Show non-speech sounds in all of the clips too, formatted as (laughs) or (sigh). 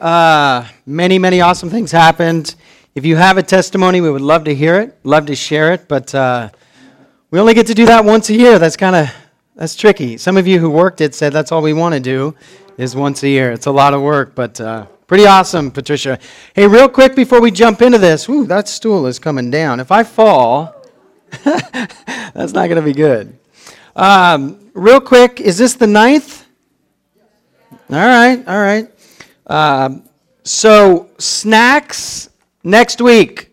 Uh, many, many awesome things happened. If you have a testimony, we would love to hear it, love to share it, but uh, we only get to do that once a year. That's kind of that's tricky. Some of you who worked it said that's all we want to do is once a year. It's a lot of work, but uh, pretty awesome, Patricia. Hey, real quick before we jump into this, whoo, that stool is coming down. If I fall, (laughs) that's not going to be good. Um, real quick, is this the ninth? All right, all right. Um, so, snacks next week.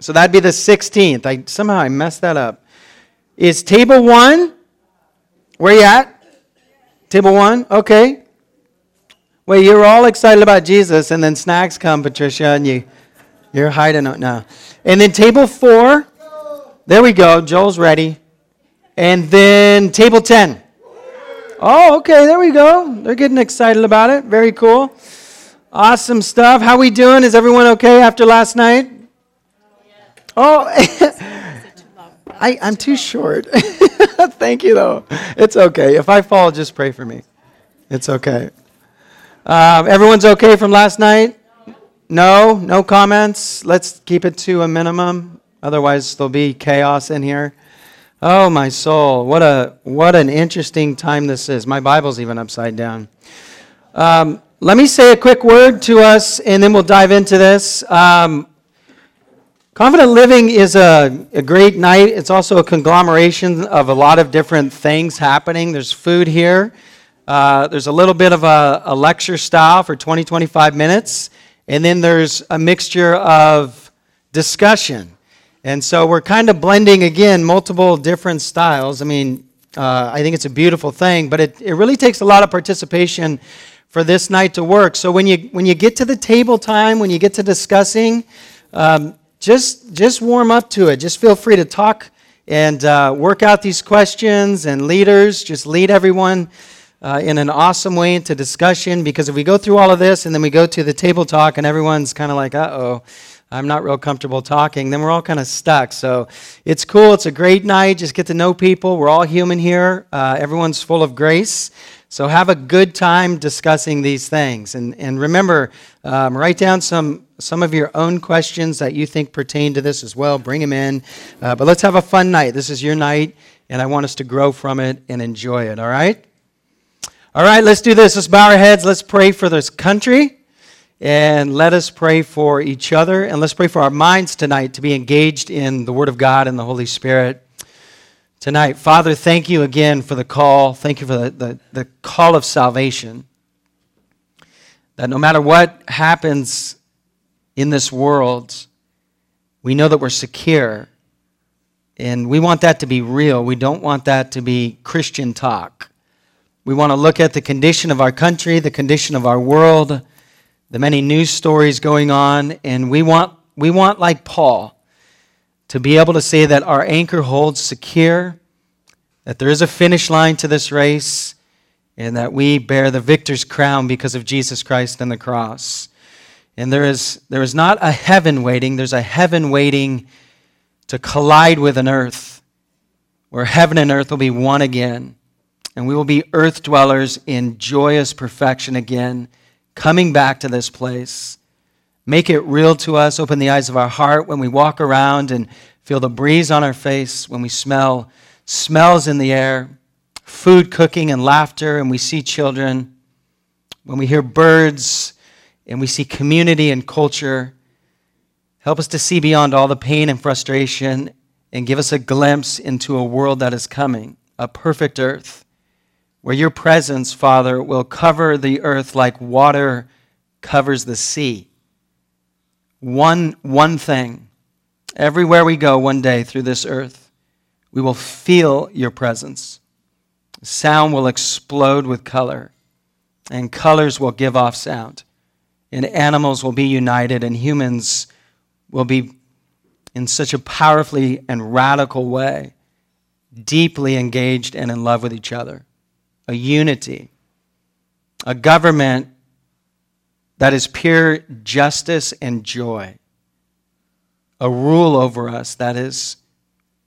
So that'd be the 16th. I somehow I messed that up. Is table one? Where you at? Table one? Okay. Well, you're all excited about Jesus, and then snacks come, Patricia, and you you're hiding out now. And then table four. There we go. Joel's ready. And then table ten. Oh, okay, there we go. They're getting excited about it. Very cool. Awesome stuff. How we doing? Is everyone okay after last night? Oh, (laughs) I, I'm too short. (laughs) Thank you, though. It's okay. If I fall, just pray for me. It's okay. Um, everyone's okay from last night? No? No comments? Let's keep it to a minimum. Otherwise, there'll be chaos in here. Oh, my soul. What, a, what an interesting time this is. My Bible's even upside down. Um, let me say a quick word to us, and then we'll dive into this. Um, Confident living is a, a great night. It's also a conglomeration of a lot of different things happening. There's food here. Uh, there's a little bit of a, a lecture style for 20, 25 minutes. And then there's a mixture of discussion. And so we're kind of blending, again, multiple different styles. I mean, uh, I think it's a beautiful thing, but it, it really takes a lot of participation for this night to work. So when you, when you get to the table time, when you get to discussing, um, just, just warm up to it. Just feel free to talk and uh, work out these questions. And leaders, just lead everyone uh, in an awesome way into discussion because if we go through all of this and then we go to the table talk and everyone's kind of like, uh oh I'm not real comfortable talking, then we're all kind of stuck. So it's cool. It's a great night. Just get to know people. We're all human here. Uh, everyone's full of grace. So have a good time discussing these things. And, and remember, um, write down some, some of your own questions that you think pertain to this as well. Bring them in. Uh, but let's have a fun night. This is your night, and I want us to grow from it and enjoy it, all right? All right, let's do this. Let's bow our heads. Let's pray for this country. And let us pray for each other and let's pray for our minds tonight to be engaged in the Word of God and the Holy Spirit tonight. Father, thank you again for the call. Thank you for the, the, the call of salvation. That no matter what happens in this world, we know that we're secure. And we want that to be real. We don't want that to be Christian talk. We want to look at the condition of our country, the condition of our world the many news stories going on, and we want, we want, like Paul, to be able to say that our anchor holds secure, that there is a finish line to this race, and that we bear the victor's crown because of Jesus Christ and the cross. And there is, there is not a heaven waiting, there's a heaven waiting to collide with an earth where heaven and earth will be one again. And we will be earth dwellers in joyous perfection again coming back to this place. Make it real to us. Open the eyes of our heart when we walk around and feel the breeze on our face, when we smell smells in the air, food cooking and laughter, and we see children, when we hear birds and we see community and culture. Help us to see beyond all the pain and frustration and give us a glimpse into a world that is coming, a perfect earth where your presence, Father, will cover the earth like water covers the sea. One, one thing. Everywhere we go one day through this earth, we will feel your presence. Sound will explode with color, and colors will give off sound. And animals will be united, and humans will be in such a powerfully and radical way, deeply engaged and in love with each other a unity, a government that is pure justice and joy, a rule over us that is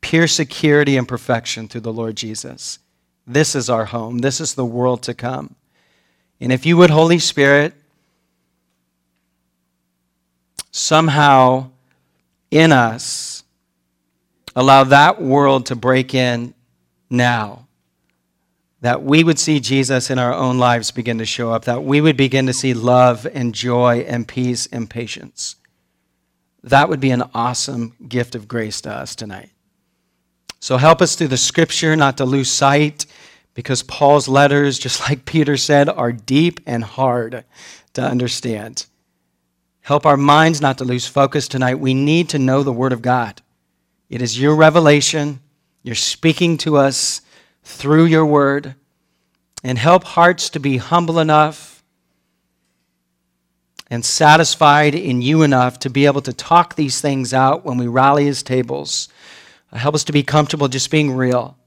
pure security and perfection through the Lord Jesus. This is our home. This is the world to come. And if you would, Holy Spirit, somehow in us allow that world to break in now. That we would see Jesus in our own lives begin to show up, that we would begin to see love and joy and peace and patience. That would be an awesome gift of grace to us tonight. So help us through the scripture not to lose sight because Paul's letters, (laughs) just like Peter said, are deep and hard to understand. Help our minds not to lose focus tonight. We need to know the Word of God. It is your revelation. You're speaking to us through your Word. And help hearts to be humble enough and satisfied in you enough to be able to talk these things out when we rally as tables. Help us to be comfortable just being real.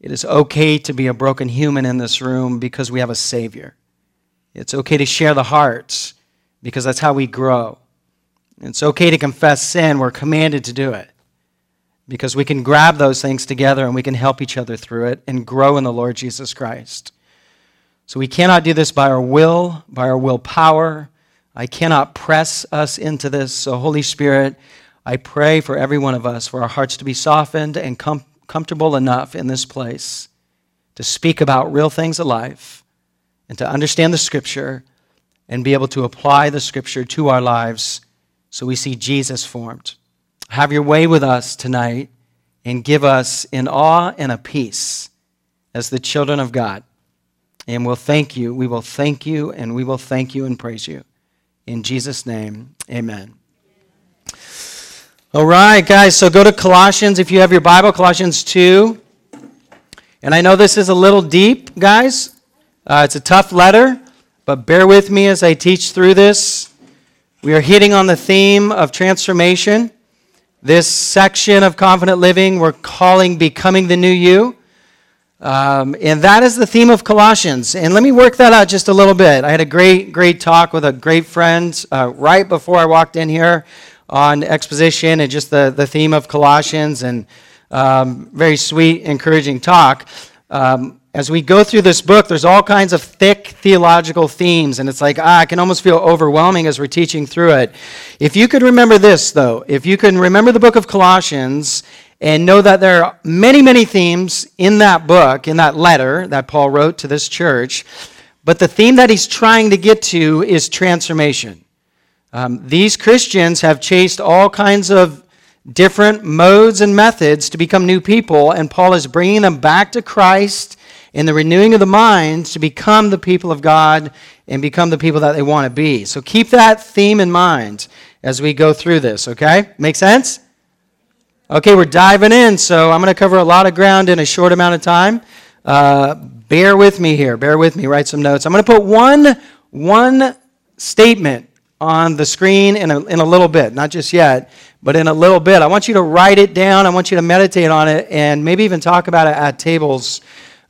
It is okay to be a broken human in this room because we have a Savior. It's okay to share the hearts because that's how we grow. It's okay to confess sin. We're commanded to do it because we can grab those things together and we can help each other through it and grow in the Lord Jesus Christ. So we cannot do this by our will, by our willpower. I cannot press us into this. So, Holy Spirit, I pray for every one of us for our hearts to be softened and com- comfortable enough in this place to speak about real things of life and to understand the Scripture and be able to apply the Scripture to our lives so we see Jesus formed. Have your way with us tonight and give us an awe and a peace as the children of God. And we'll thank you. We will thank you and we will thank you and praise you. In Jesus' name, amen. All right, guys, so go to Colossians if you have your Bible, Colossians 2. And I know this is a little deep, guys. Uh, it's a tough letter, but bear with me as I teach through this. We are hitting on the theme of transformation. This section of Confident Living we're calling Becoming the New You. Um, and that is the theme of Colossians. And let me work that out just a little bit. I had a great, great talk with a great friend uh, right before I walked in here on exposition and just the, the theme of Colossians and um, very sweet, encouraging talk. Um, as we go through this book, there's all kinds of thick theological themes, and it's like, ah, I can almost feel overwhelming as we're teaching through it. If you could remember this, though, if you can remember the book of Colossians and know that there are many, many themes in that book, in that letter that Paul wrote to this church, but the theme that he's trying to get to is transformation. Um, these Christians have chased all kinds of different modes and methods to become new people, and Paul is bringing them back to Christ in the renewing of the mind to become the people of God and become the people that they want to be. So keep that theme in mind as we go through this, okay? Make sense? Okay, we're diving in, so I'm going to cover a lot of ground in a short amount of time. Uh, bear with me here. Bear with me. Write some notes. I'm going to put one, one statement on the screen in a, in a little bit, not just yet, but in a little bit. I want you to write it down. I want you to meditate on it and maybe even talk about it at tables.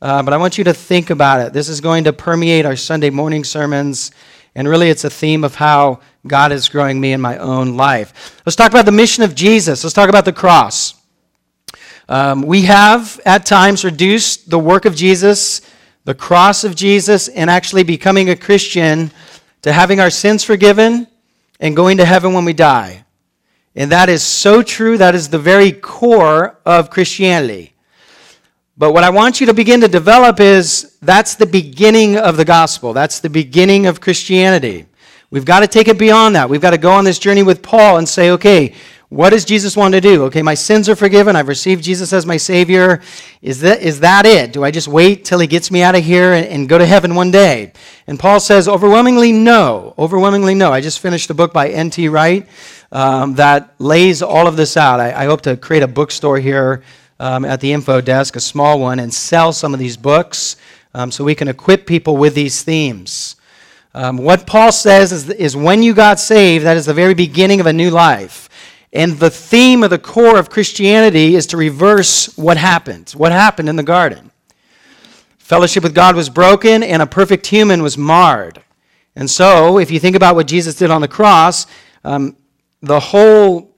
Uh, but I want you to think about it. This is going to permeate our Sunday morning sermons. And really, it's a theme of how God is growing me in my own life. Let's talk about the mission of Jesus. Let's talk about the cross. Um, we have at times reduced the work of Jesus, the cross of Jesus, and actually becoming a Christian to having our sins forgiven and going to heaven when we die. And that is so true. That is the very core of Christianity. But what I want you to begin to develop is that's the beginning of the gospel. That's the beginning of Christianity. We've got to take it beyond that. We've got to go on this journey with Paul and say, okay, what does Jesus want to do? Okay, my sins are forgiven. I've received Jesus as my Savior. Is that, is that it? Do I just wait till He gets me out of here and, and go to heaven one day? And Paul says, overwhelmingly no. Overwhelmingly no. I just finished a book by N.T. Wright um, that lays all of this out. I, I hope to create a bookstore here um, at the info desk, a small one, and sell some of these books um, so we can equip people with these themes. Um, what Paul says is, is when you got saved, that is the very beginning of a new life. And the theme of the core of Christianity is to reverse what happened. What happened in the garden? Fellowship with God was broken, and a perfect human was marred. And so, if you think about what Jesus did on the cross, um, the whole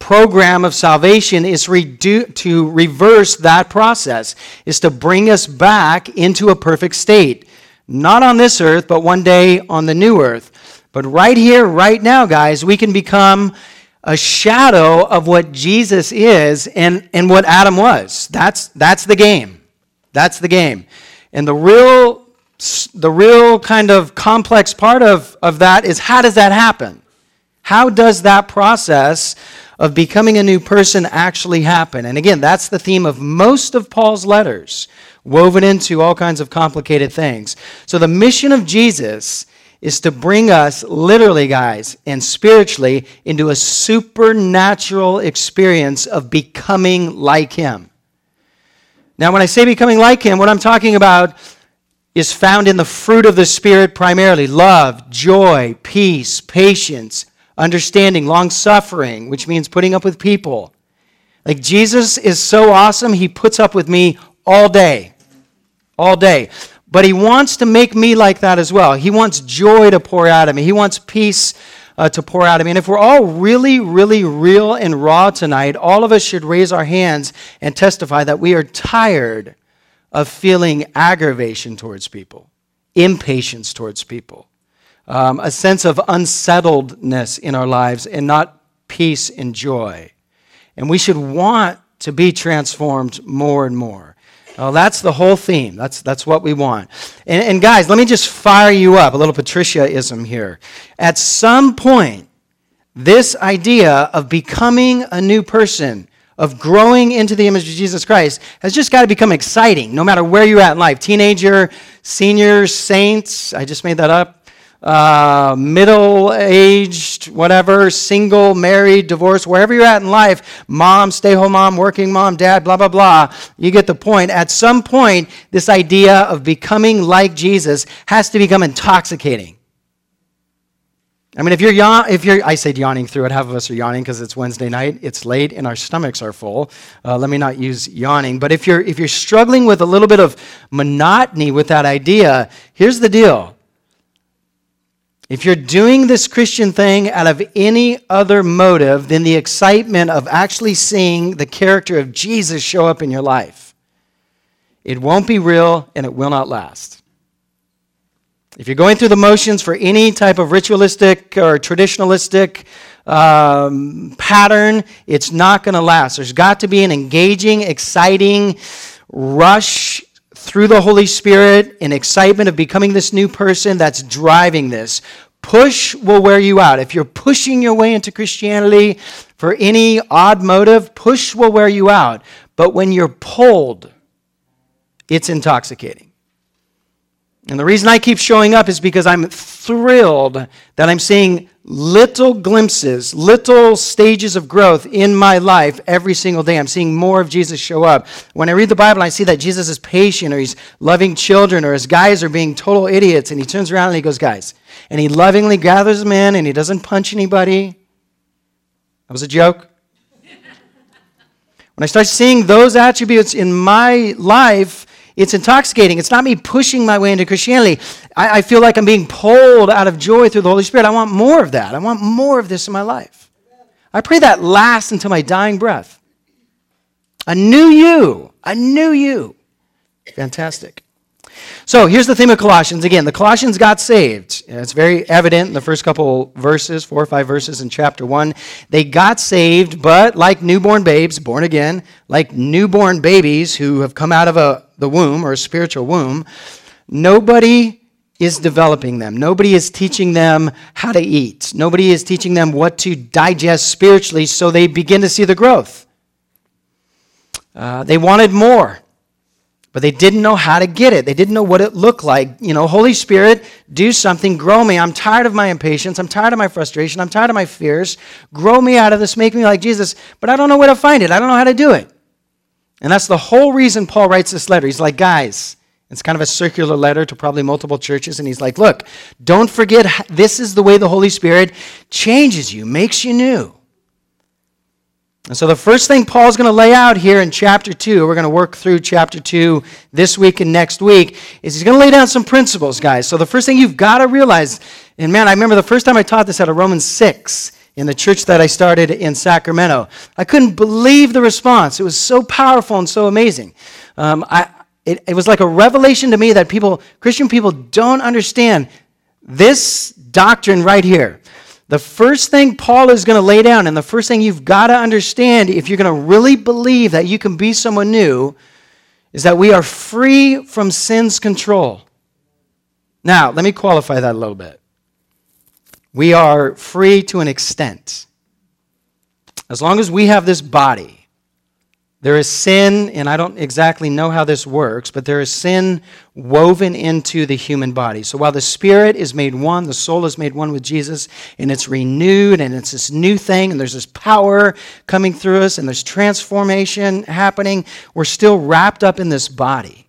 program of salvation is redu- to reverse that process, is to bring us back into a perfect state. Not on this earth, but one day on the new earth. But right here, right now, guys, we can become a shadow of what Jesus is and, and what Adam was. That's, that's the game. That's the game. And the real, the real kind of complex part of, of that is how does that happen? How does that process of becoming a new person actually happen? And again, that's the theme of most of Paul's letters, woven into all kinds of complicated things. So the mission of Jesus is to bring us, literally, guys, and spiritually, into a supernatural experience of becoming like Him. Now, when I say becoming like Him, what I'm talking about is found in the fruit of the Spirit primarily love, joy, peace, patience, understanding, long suffering, which means putting up with people. Like Jesus is so awesome, He puts up with me all day. All day. But he wants to make me like that as well. He wants joy to pour out of me, he wants peace uh, to pour out of me. And if we're all really, really real and raw tonight, all of us should raise our hands and testify that we are tired of feeling aggravation towards people, impatience towards people, um, a sense of unsettledness in our lives, and not peace and joy. And we should want to be transformed more and more. Well, that's the whole theme. That's, that's what we want. And, and guys, let me just fire you up a little Patriciaism here. At some point, this idea of becoming a new person, of growing into the image of Jesus Christ, has just got to become exciting, no matter where you're at in life. Teenager, senior, saints, I just made that up uh, middle aged, whatever, single, married, divorced, wherever you're at in life, mom, stay home mom, working mom, dad, blah, blah, blah, you get the point. At some point, this idea of becoming like Jesus has to become intoxicating. I mean, if you're, yawn, if you're, I said yawning through it, half of us are yawning because it's Wednesday night, it's late, and our stomachs are full. Uh, let me not use yawning. But if you're, if you're struggling with a little bit of monotony with that idea, here's the deal if you're doing this Christian thing out of any other motive than the excitement of actually seeing the character of Jesus show up in your life, it won't be real and it will not last. If you're going through the motions for any type of ritualistic or traditionalistic um, pattern, it's not going to last. There's got to be an engaging, exciting rush through the Holy Spirit and excitement of becoming this new person that's driving this. Push will wear you out. If you're pushing your way into Christianity for any odd motive, push will wear you out. But when you're pulled, it's intoxicating. And the reason I keep showing up is because I'm thrilled that I'm seeing little glimpses, little stages of growth in my life every single day. I'm seeing more of Jesus show up. When I read the Bible, I see that Jesus is patient or he's loving children or his guys are being total idiots. And he turns around and he goes, Guys. And he lovingly gathers them in and he doesn't punch anybody. That was a joke. when I start seeing those attributes in my life, it's intoxicating. It's not me pushing my way into Christianity. I, I, feel like I'm being pulled out of joy through the Holy Spirit. I want more of that. I want more of this in my life. I pray that lasts until my dying breath. A new you. A new you. Fantastic. So here's the theme of Colossians. Again, the Colossians got saved. It's very evident in the first couple verses, four or five verses in chapter one. They got saved, but like newborn babes, born again, like newborn babies who have come out of a, the womb or a spiritual womb, nobody is developing them. Nobody is teaching them how to eat. Nobody is teaching them what to digest spiritually so they begin to see the growth. Uh, they wanted more but they didn't know how to get it. They didn't know what it looked like. You know, Holy Spirit, do something, grow me. I'm tired of my impatience. I'm tired of my frustration. I'm tired of my fears. Grow me out of this, make me like Jesus, but I don't know where to find it. I don't know how to do it. And that's the whole reason Paul writes this letter. He's like, guys, it's kind of a circular letter to probably multiple churches. And he's like, look, don't forget, this is the way the Holy Spirit changes you, makes you new. And so, the first thing Paul's going to lay out here in chapter 2, we're going to work through chapter 2 this week and next week, is he's going to lay down some principles, guys. So, the first thing you've got to realize, and man, I remember the first time I taught this out of Romans 6 in the church that I started in Sacramento. I couldn't believe the response. It was so powerful and so amazing. Um, I, it, it was like a revelation to me that people, Christian people, don't understand. This doctrine right here. The first thing Paul is going to lay down, and the first thing you've got to understand if you're going to really believe that you can be someone new, is that we are free from sin's control. Now, let me qualify that a little bit. We are free to an extent. As long as we have this body, there is sin, and I don't exactly know how this works, but there is sin woven into the human body. So while the spirit is made one, the soul is made one with Jesus, and it's renewed, and it's this new thing, and there's this power coming through us, and there's transformation happening, we're still wrapped up in this body.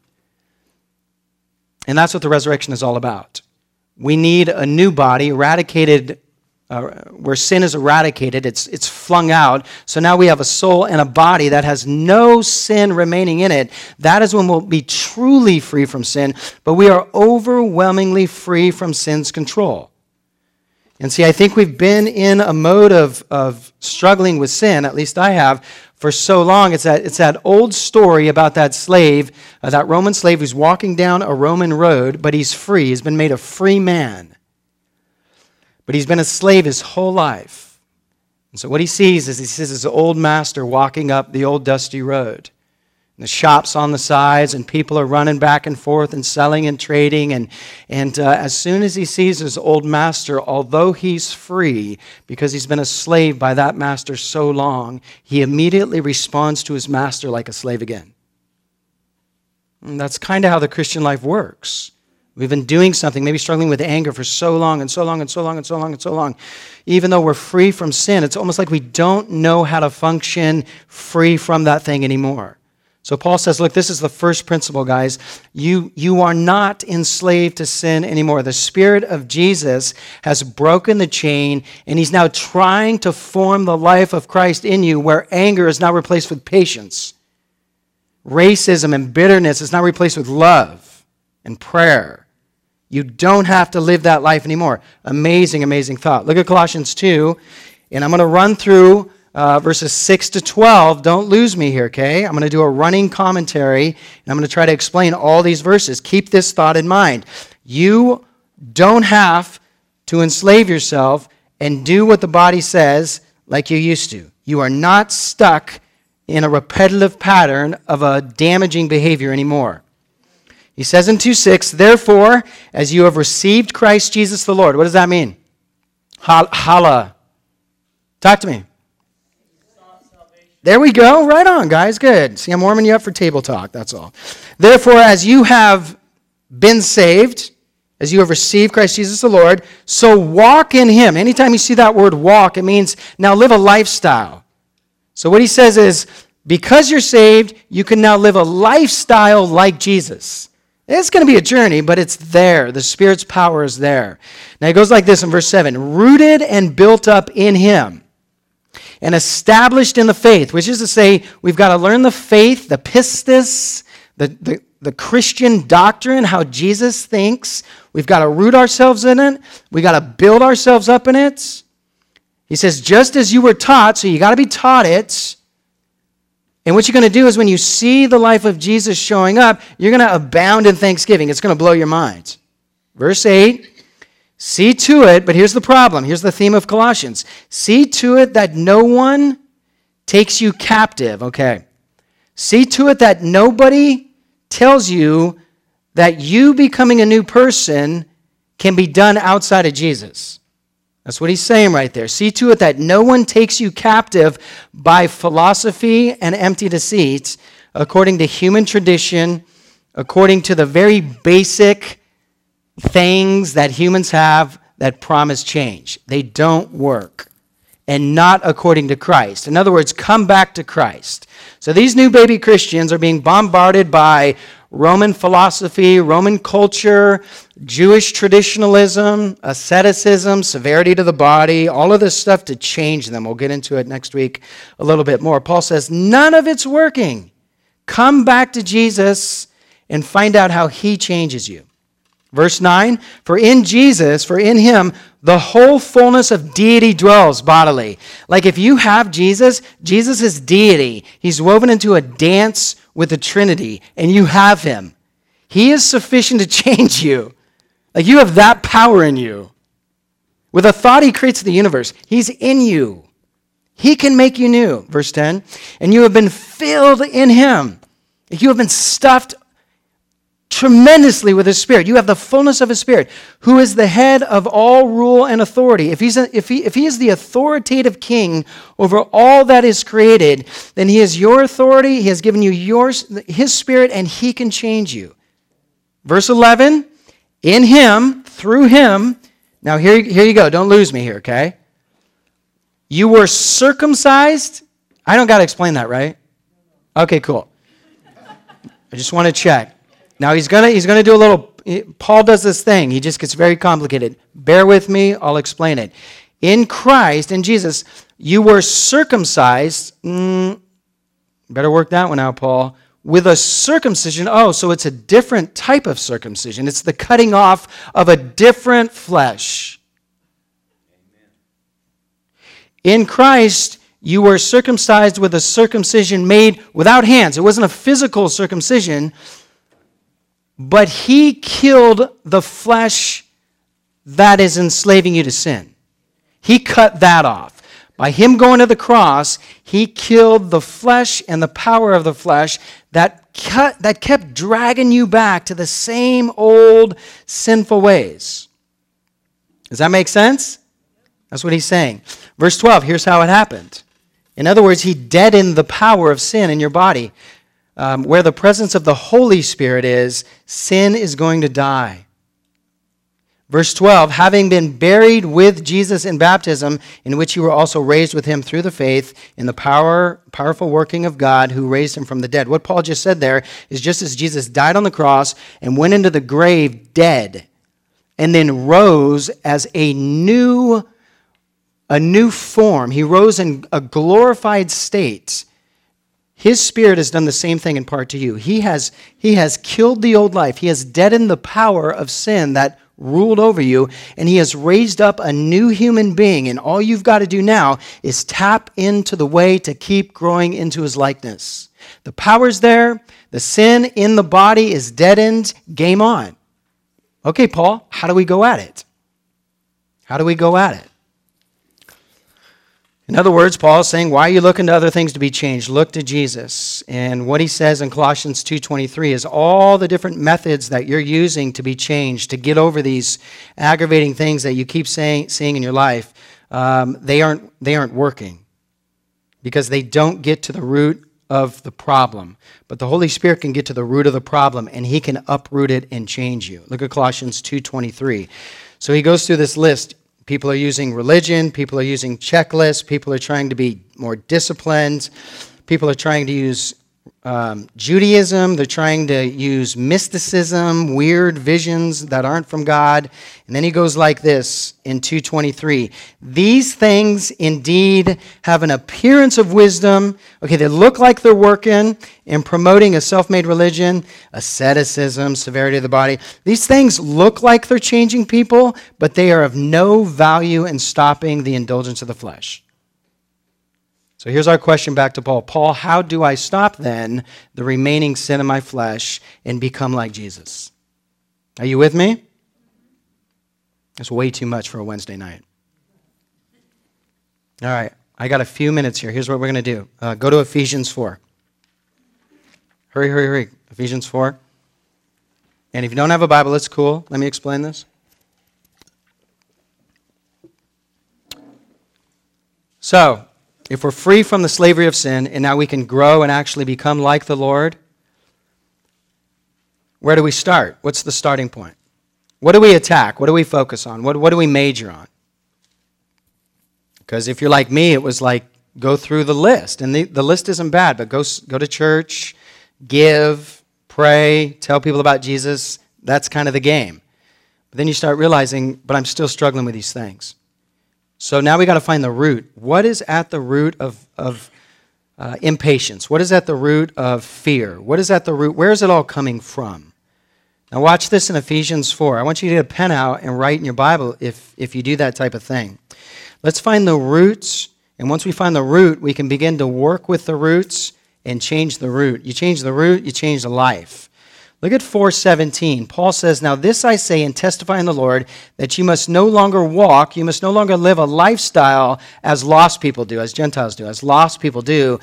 And that's what the resurrection is all about. We need a new body, eradicated uh, where sin is eradicated, it's, it's flung out. So now we have a soul and a body that has no sin remaining in it. That is when we'll be truly free from sin, but we are overwhelmingly free from sin's control. And see, I think we've been in a mode of, of struggling with sin, at least I have, for so long. It's that, it's that old story about that slave, uh, that Roman slave who's walking down a Roman road, but he's free. He's been made a free man. But he's been a slave his whole life. And so what he sees is he sees his old master walking up the old dusty road. And the shops on the sides, and people are running back and forth and selling and trading. And, and uh, as soon as he sees his old master, although he's free because he's been a slave by that master so long, he immediately responds to his master like a slave again. And that's kind of how the Christian life works. We've been doing something, maybe struggling with anger for so long and so long and so long and so long and so long. Even though we're free from sin, it's almost like we don't know how to function free from that thing anymore. So Paul says, look, this is the first principle, guys. You, you are not enslaved to sin anymore. The Spirit of Jesus has broken the chain, and he's now trying to form the life of Christ in you, where anger is now replaced with patience. Racism and bitterness is now replaced with love and prayer. You don't have to live that life anymore. Amazing, amazing thought. Look at Colossians 2, and I'm going to run through uh, verses 6 to 12. Don't lose me here, okay? I'm going to do a running commentary, and I'm going to try to explain all these verses. Keep this thought in mind. You don't have to enslave yourself and do what the body says like you used to. You are not stuck in a repetitive pattern of a damaging behavior anymore. He says in 2 6, Therefore, as you have received Christ Jesus the Lord, what does that mean? Hala. Talk to me. There we go. Right on, guys. Good. See, I'm warming you up for table talk. That's all. Therefore, as you have been saved, as you have received Christ Jesus the Lord, so walk in Him. Anytime you see that word walk, it means now live a lifestyle. So, what he says is, because you're saved, you can now live a lifestyle like Jesus. It's going to be a journey, but it's there. The Spirit's power is there. Now it goes like this in verse 7 rooted and built up in Him and established in the faith, which is to say, we've got to learn the faith, the pistis, the, the, the Christian doctrine, how Jesus thinks. We've got to root ourselves in it, we've got to build ourselves up in it. He says, just as you were taught, so you got to be taught it and what you're going to do is when you see the life of Jesus showing up, you're going to abound in thanksgiving. It's going to blow your mind. Verse 8 See to it, but here's the problem. Here's the theme of Colossians. See to it that no one takes you captive. Okay. See to it that nobody tells you that you becoming a new person can be done outside of Jesus. That's what he's saying right there. See to it that no one takes you captive by philosophy and empty deceit, according to human tradition, according to the very basic things that humans have that promise change. They don't work. And not according to Christ. In other words, come back to Christ. So these new baby Christians are being bombarded by Roman philosophy, Roman culture, Jewish traditionalism, asceticism, severity to the body, all of this stuff to change them. We'll get into it next week a little bit more. Paul says, none of it's working. Come back to Jesus and find out how he changes you. Verse 9, for in Jesus, for in him, the whole fullness of deity dwells bodily. Like if you have Jesus, Jesus is deity. He's woven into a dance with the Trinity, and you have him. He is sufficient to (laughs) change you. Like you have that power in you. With a thought, he creates the universe. He's in you. He can make you new. Verse 10 And you have been filled in him. You have been stuffed tremendously with his spirit. You have the fullness of his spirit, who is the head of all rule and authority. If, he's a, if, he, if he is the authoritative king over all that is created, then he is your authority. He has given you his spirit, and he can change you. Verse 11 In him, through him, now here, here you go. Don't lose me here, okay? You were circumcised. I don't got to explain that, right? Okay, cool. I just want to check. Now he's gonna he's gonna do a little. Paul does this thing. He just gets very complicated. Bear with me. I'll explain it. In Christ, in Jesus, you were circumcised. Mm, better work that one out, Paul. With a circumcision. Oh, so it's a different type of circumcision. It's the cutting off of a different flesh. In Christ, you were circumcised with a circumcision made without hands. It wasn't a physical circumcision, but he killed the flesh that is enslaving you to sin. He cut that off. By him going to the cross, he killed the flesh and the power of the flesh that, cut, that kept dragging you back to the same old sinful ways. Does that make sense? That's what he's saying. Verse 12, here's how it happened. In other words, he deadened the power of sin in your body um, where the presence of the Holy Spirit is, sin is going to die. Verse 12, having been buried with Jesus in baptism, in which you were also raised with him through the faith in the power, powerful working of God who raised him from the dead. What Paul just said there is just as Jesus died on the cross and went into the grave dead, and then rose as a new, a new form. He rose in a glorified state his spirit has done the same thing in part to you. He has, he has killed the old life. He has deadened the power of sin that ruled over you, and he has raised up a new human being. And all you've got to do now is tap into the way to keep growing into his likeness. The power's there, the sin in the body is deadened. Game on. Okay, Paul, how do we go at it? How do we go at it? In other words, Paul is saying, why are you looking to other things to be changed? Look to Jesus. And what he says in Colossians 2.23 is all the different methods that you're using to be changed, to get over these aggravating things that you keep saying, seeing in your life, um, they, aren't, they aren't working because they don't get to the root of the problem. But the Holy Spirit can get to the root of the problem and he can uproot it and change you. Look at Colossians 2.23. So he goes through this list. People are using religion, people are using checklists, people are trying to be more disciplined, people are trying to use um, Judaism, they're trying to use mysticism, weird visions that aren't from God. And then he goes like this in 223 These things indeed have an appearance of wisdom. Okay, they look like they're working in promoting a self made religion, asceticism, severity of the body. These things look like they're changing people, but they are of no value in stopping the indulgence of the flesh. So here's our question back to Paul Paul, how do I stop then the remaining sin in my flesh and become like Jesus? Are you with me? That's way too much for a Wednesday night. All right, I got a few minutes here. Here's what we're going to do uh, go to Ephesians 4. Hurry, hurry, hurry. Ephesians 4. And if you don't have a Bible, it's cool. Let me explain this. So, if we're free from the slavery of sin and now we can grow and actually become like the Lord, where do we start? What's the starting point? What do we attack? What do we focus on? What, what do we major on? Because if you're like me, it was like go through the list. And the, the list isn't bad, but go, go to church, give, pray, tell people about Jesus. That's kind of the game. But then you start realizing, but I'm still struggling with these things. So now we got to find the root. What is at the root of, of uh, impatience? What is at the root of fear? What is at the root? Where is it all coming from? Now, watch this in Ephesians 4. I want you to get a pen out and write in your Bible if, if you do that type of thing. Let's find the roots, and once we find the root, we can begin to work with the roots and change the root. You change the root, you change the life. Look at 417. Paul says, Now this I say and testify in the Lord that you must no longer walk, you must no longer live a lifestyle as lost people do, as Gentiles do, as lost people do.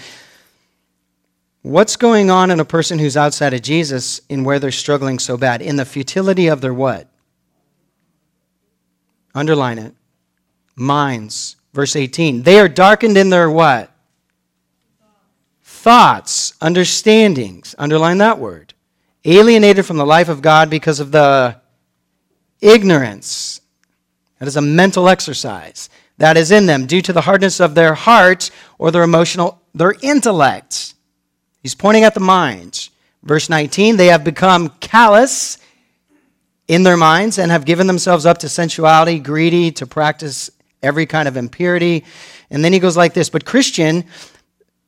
What's going on in a person who's outside of Jesus in where they're struggling so bad? In the futility of their what? Underline it. Minds. Verse 18. They are darkened in their what? Thoughts, understandings. Underline that word alienated from the life of God because of the ignorance. That is a mental exercise that is in them due to the hardness of their heart or their emotional, their intellect. He's pointing at the mind. Verse 19, they have become callous in their minds and have given themselves up to sensuality, greedy, to practice every kind of impurity. And then he goes like this, but Christian,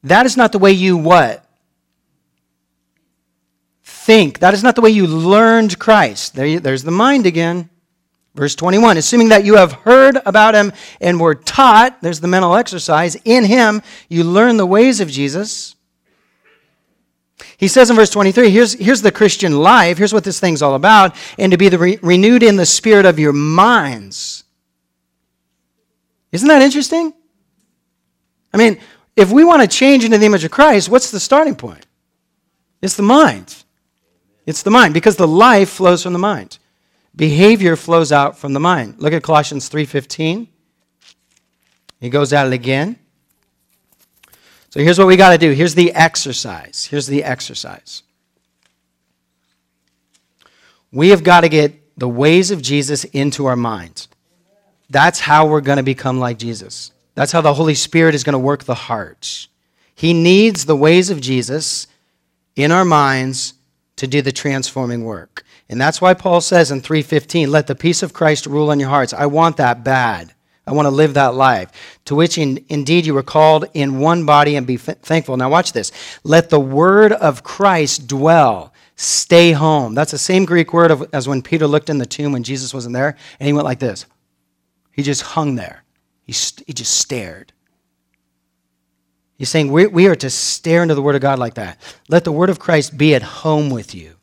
that is not the way you what? Think. That is not the way you learned Christ. There, there's the mind again. Verse 21 Assuming that you have heard about him and were taught, there's the mental exercise, in him you learn the ways of Jesus. He says in verse 23 here's, here's the Christian life, here's what this thing's all about, and to be re- renewed in the spirit of your minds. Isn't that interesting? I mean, if we want to change into the image of Christ, what's the starting point? It's the mind. It's the mind because the life flows from the mind. Behavior flows out from the mind. Look at Colossians 3:15. He goes at it again. So here's what we got to do. Here's the exercise. Here's the exercise. We have got to get the ways of Jesus into our minds. That's how we're going to become like Jesus. That's how the Holy Spirit is going to work the heart. He needs the ways of Jesus in our minds to do the transforming work. And that's why Paul says in 3:15, "Let the peace of Christ rule in your hearts." I want that bad. I want to live that life. To which in, indeed you were called in one body and be f- thankful. Now watch this. Let the word of Christ dwell. Stay home. That's the same Greek word of, as when Peter looked in the tomb when Jesus wasn't there and he went like this. He just hung there. He, st- he just stared. He's saying we, we are to stare into the Word of God like that. Let the Word of Christ be at home with you,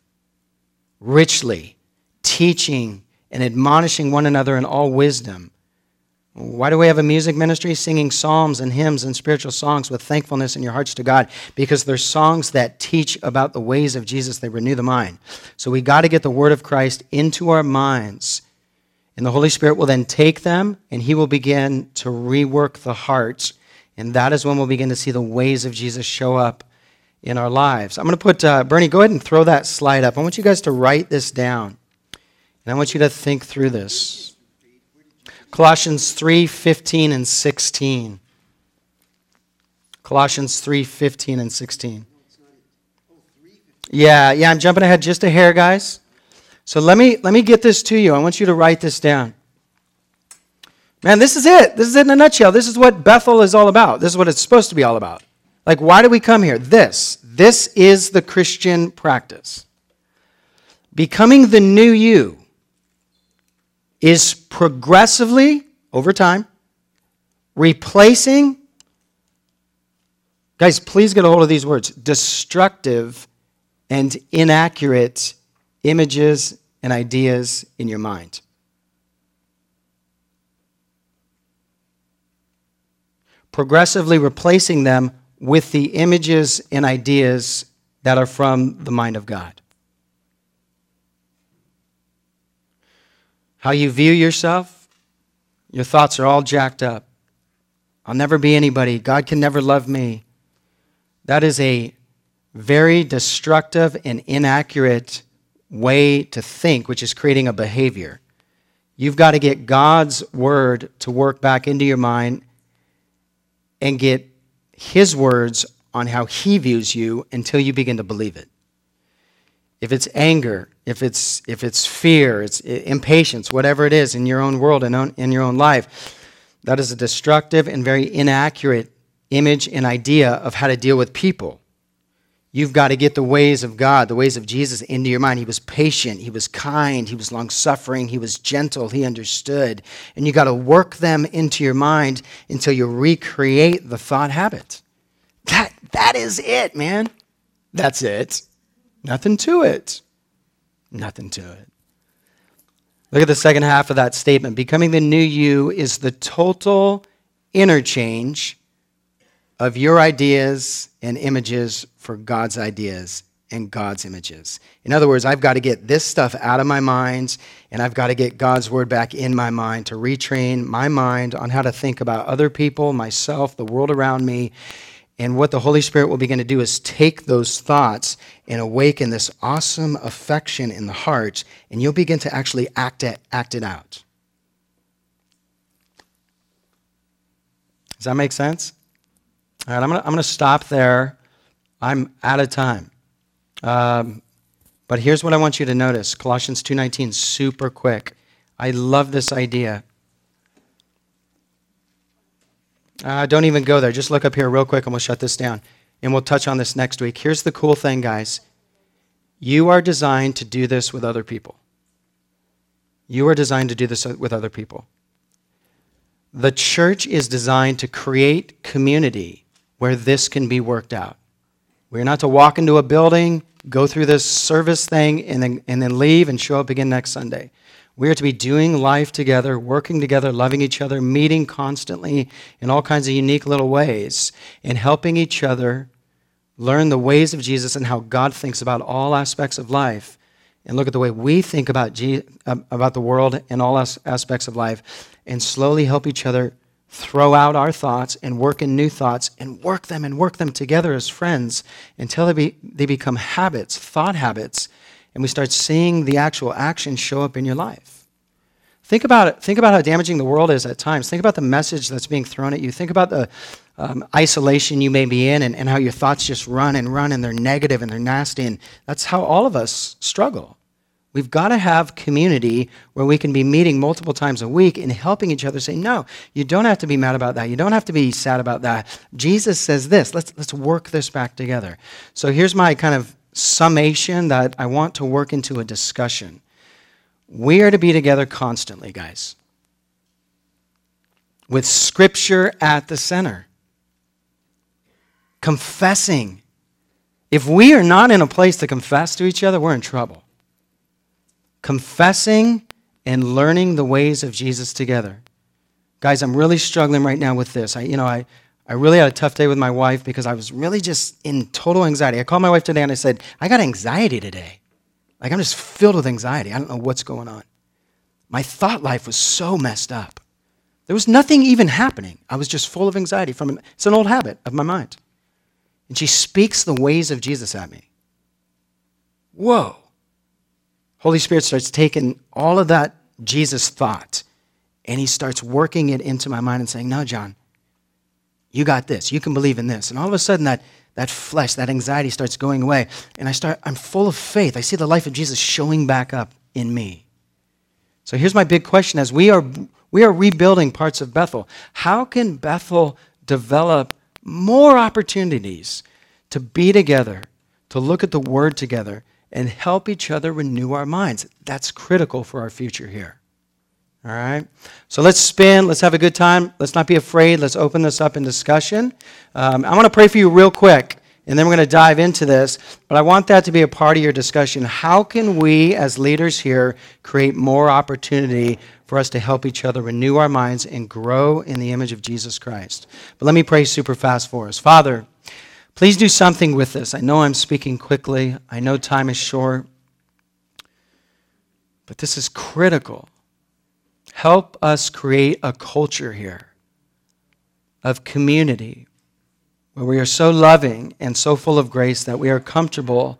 richly, teaching and admonishing one another in all wisdom. Why do we have a music ministry? Singing psalms and hymns and spiritual songs with thankfulness in your hearts to God because they're songs that teach about the ways of Jesus. They renew the mind. So we got to get the Word of Christ into our minds. And the Holy Spirit will then take them and He will begin to rework the hearts and that is when we'll begin to see the ways of Jesus show up in our lives. I'm going to put, uh, Bernie, go ahead and throw that slide up. I want you guys to write this down. And I want you to think through this. Colossians 3 15 and 16. Colossians 3 15 and 16. Yeah, yeah, I'm jumping ahead just a hair, guys. So let me let me get this to you. I want you to write this down. Man, this is it. This is it in a nutshell. This is what Bethel is all about. This is what it's supposed to be all about. Like, why do we come here? This. This is the Christian practice. Becoming the new you is progressively, over time, replacing, guys, please get a hold of these words destructive and inaccurate images and ideas in your mind. Progressively replacing them with the images and ideas that are from the mind of God. How you view yourself, your thoughts are all jacked up. I'll never be anybody. God can never love me. That is a very destructive and inaccurate way to think, which is creating a behavior. You've got to get God's word to work back into your mind and get his words on how he views you until you begin to believe it. If it's anger, if it's if it's fear, it's impatience, whatever it is in your own world and in your own life, that is a destructive and very inaccurate image and idea of how to deal with people. You've got to get the ways of God, the ways of Jesus into your mind. He was patient, he was kind, he was long suffering, he was gentle, he understood. And you got to work them into your mind until you recreate the thought habit. That, that is it, man. That's it. Nothing to it. Nothing to it. Look at the second half of that statement. Becoming the new you is the total interchange of your ideas and images for God's ideas and God's images. In other words, I've got to get this stuff out of my mind and I've got to get God's word back in my mind to retrain my mind on how to think about other people, myself, the world around me. And what the Holy Spirit will begin to do is take those thoughts and awaken this awesome affection in the heart, and you'll begin to actually act it, act it out. Does that make sense? All right, I'm going to I'm to stop there. I'm out of time. Um, but here's what I want you to notice Colossians 2.19, super quick. I love this idea. Uh, don't even go there. Just look up here real quick and we'll shut this down. And we'll touch on this next week. Here's the cool thing, guys. You are designed to do this with other people. You are designed to do this with other people. The church is designed to create community where this can be worked out. We're not to walk into a building, go through this service thing, and then, and then leave and show up again next Sunday. We are to be doing life together, working together, loving each other, meeting constantly in all kinds of unique little ways, and helping each other learn the ways of Jesus and how God thinks about all aspects of life, and look at the way we think about, Je- uh, about the world and all aspects of life, and slowly help each other throw out our thoughts and work in new thoughts and work them and work them together as friends until they, be, they become habits, thought habits, and we start seeing the actual action show up in your life. Think about it. Think about how damaging the world is at times. Think about the message that's being thrown at you. Think about the um, isolation you may be in and, and how your thoughts just run and run and they're negative and they're nasty. And that's how all of us struggle. We've got to have community where we can be meeting multiple times a week and helping each other say, no, you don't have to be mad about that. You don't have to be sad about that. Jesus says this. Let's, let's work this back together. So here's my kind of summation that I want to work into a discussion. We are to be together constantly, guys, with Scripture at the center, confessing. If we are not in a place to confess to each other, we're in trouble confessing and learning the ways of Jesus together. Guys, I'm really struggling right now with this. I, you know, I, I really had a tough day with my wife because I was really just in total anxiety. I called my wife today and I said, I got anxiety today. Like, I'm just filled with anxiety. I don't know what's going on. My thought life was so messed up. There was nothing even happening. I was just full of anxiety from an, it's an old habit of my mind. And she speaks the ways of Jesus at me. Whoa. Holy Spirit starts taking all of that Jesus thought and he starts working it into my mind and saying, No, John, you got this. You can believe in this. And all of a sudden, that, that flesh, that anxiety starts going away. And I start, I'm full of faith. I see the life of Jesus showing back up in me. So here's my big question as we are, we are rebuilding parts of Bethel. How can Bethel develop more opportunities to be together, to look at the word together, and help each other renew our minds. That's critical for our future here. All right? So let's spin. Let's have a good time. Let's not be afraid. Let's open this up in discussion. Um, I want to pray for you real quick, and then we're going to dive into this. But I want that to be a part of your discussion. How can we, as leaders here, create more opportunity for us to help each other renew our minds and grow in the image of Jesus Christ? But let me pray super fast for us. Father, Please do something with this. I know I'm speaking quickly, I know time is short, but this is critical. Help us create a culture here of community where we are so loving and so full of grace that we are comfortable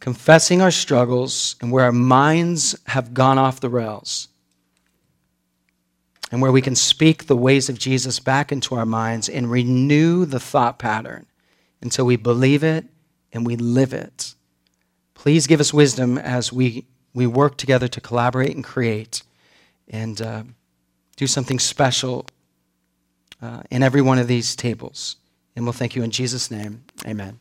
confessing our struggles and where our minds have gone off the rails and where we can speak the ways of Jesus back into our minds and renew the thought pattern until we believe it and we live it. Please give us wisdom as we, we work together to collaborate and create and uh, do something special uh, in every one of these tables. And we'll thank you in Jesus' name. Amen.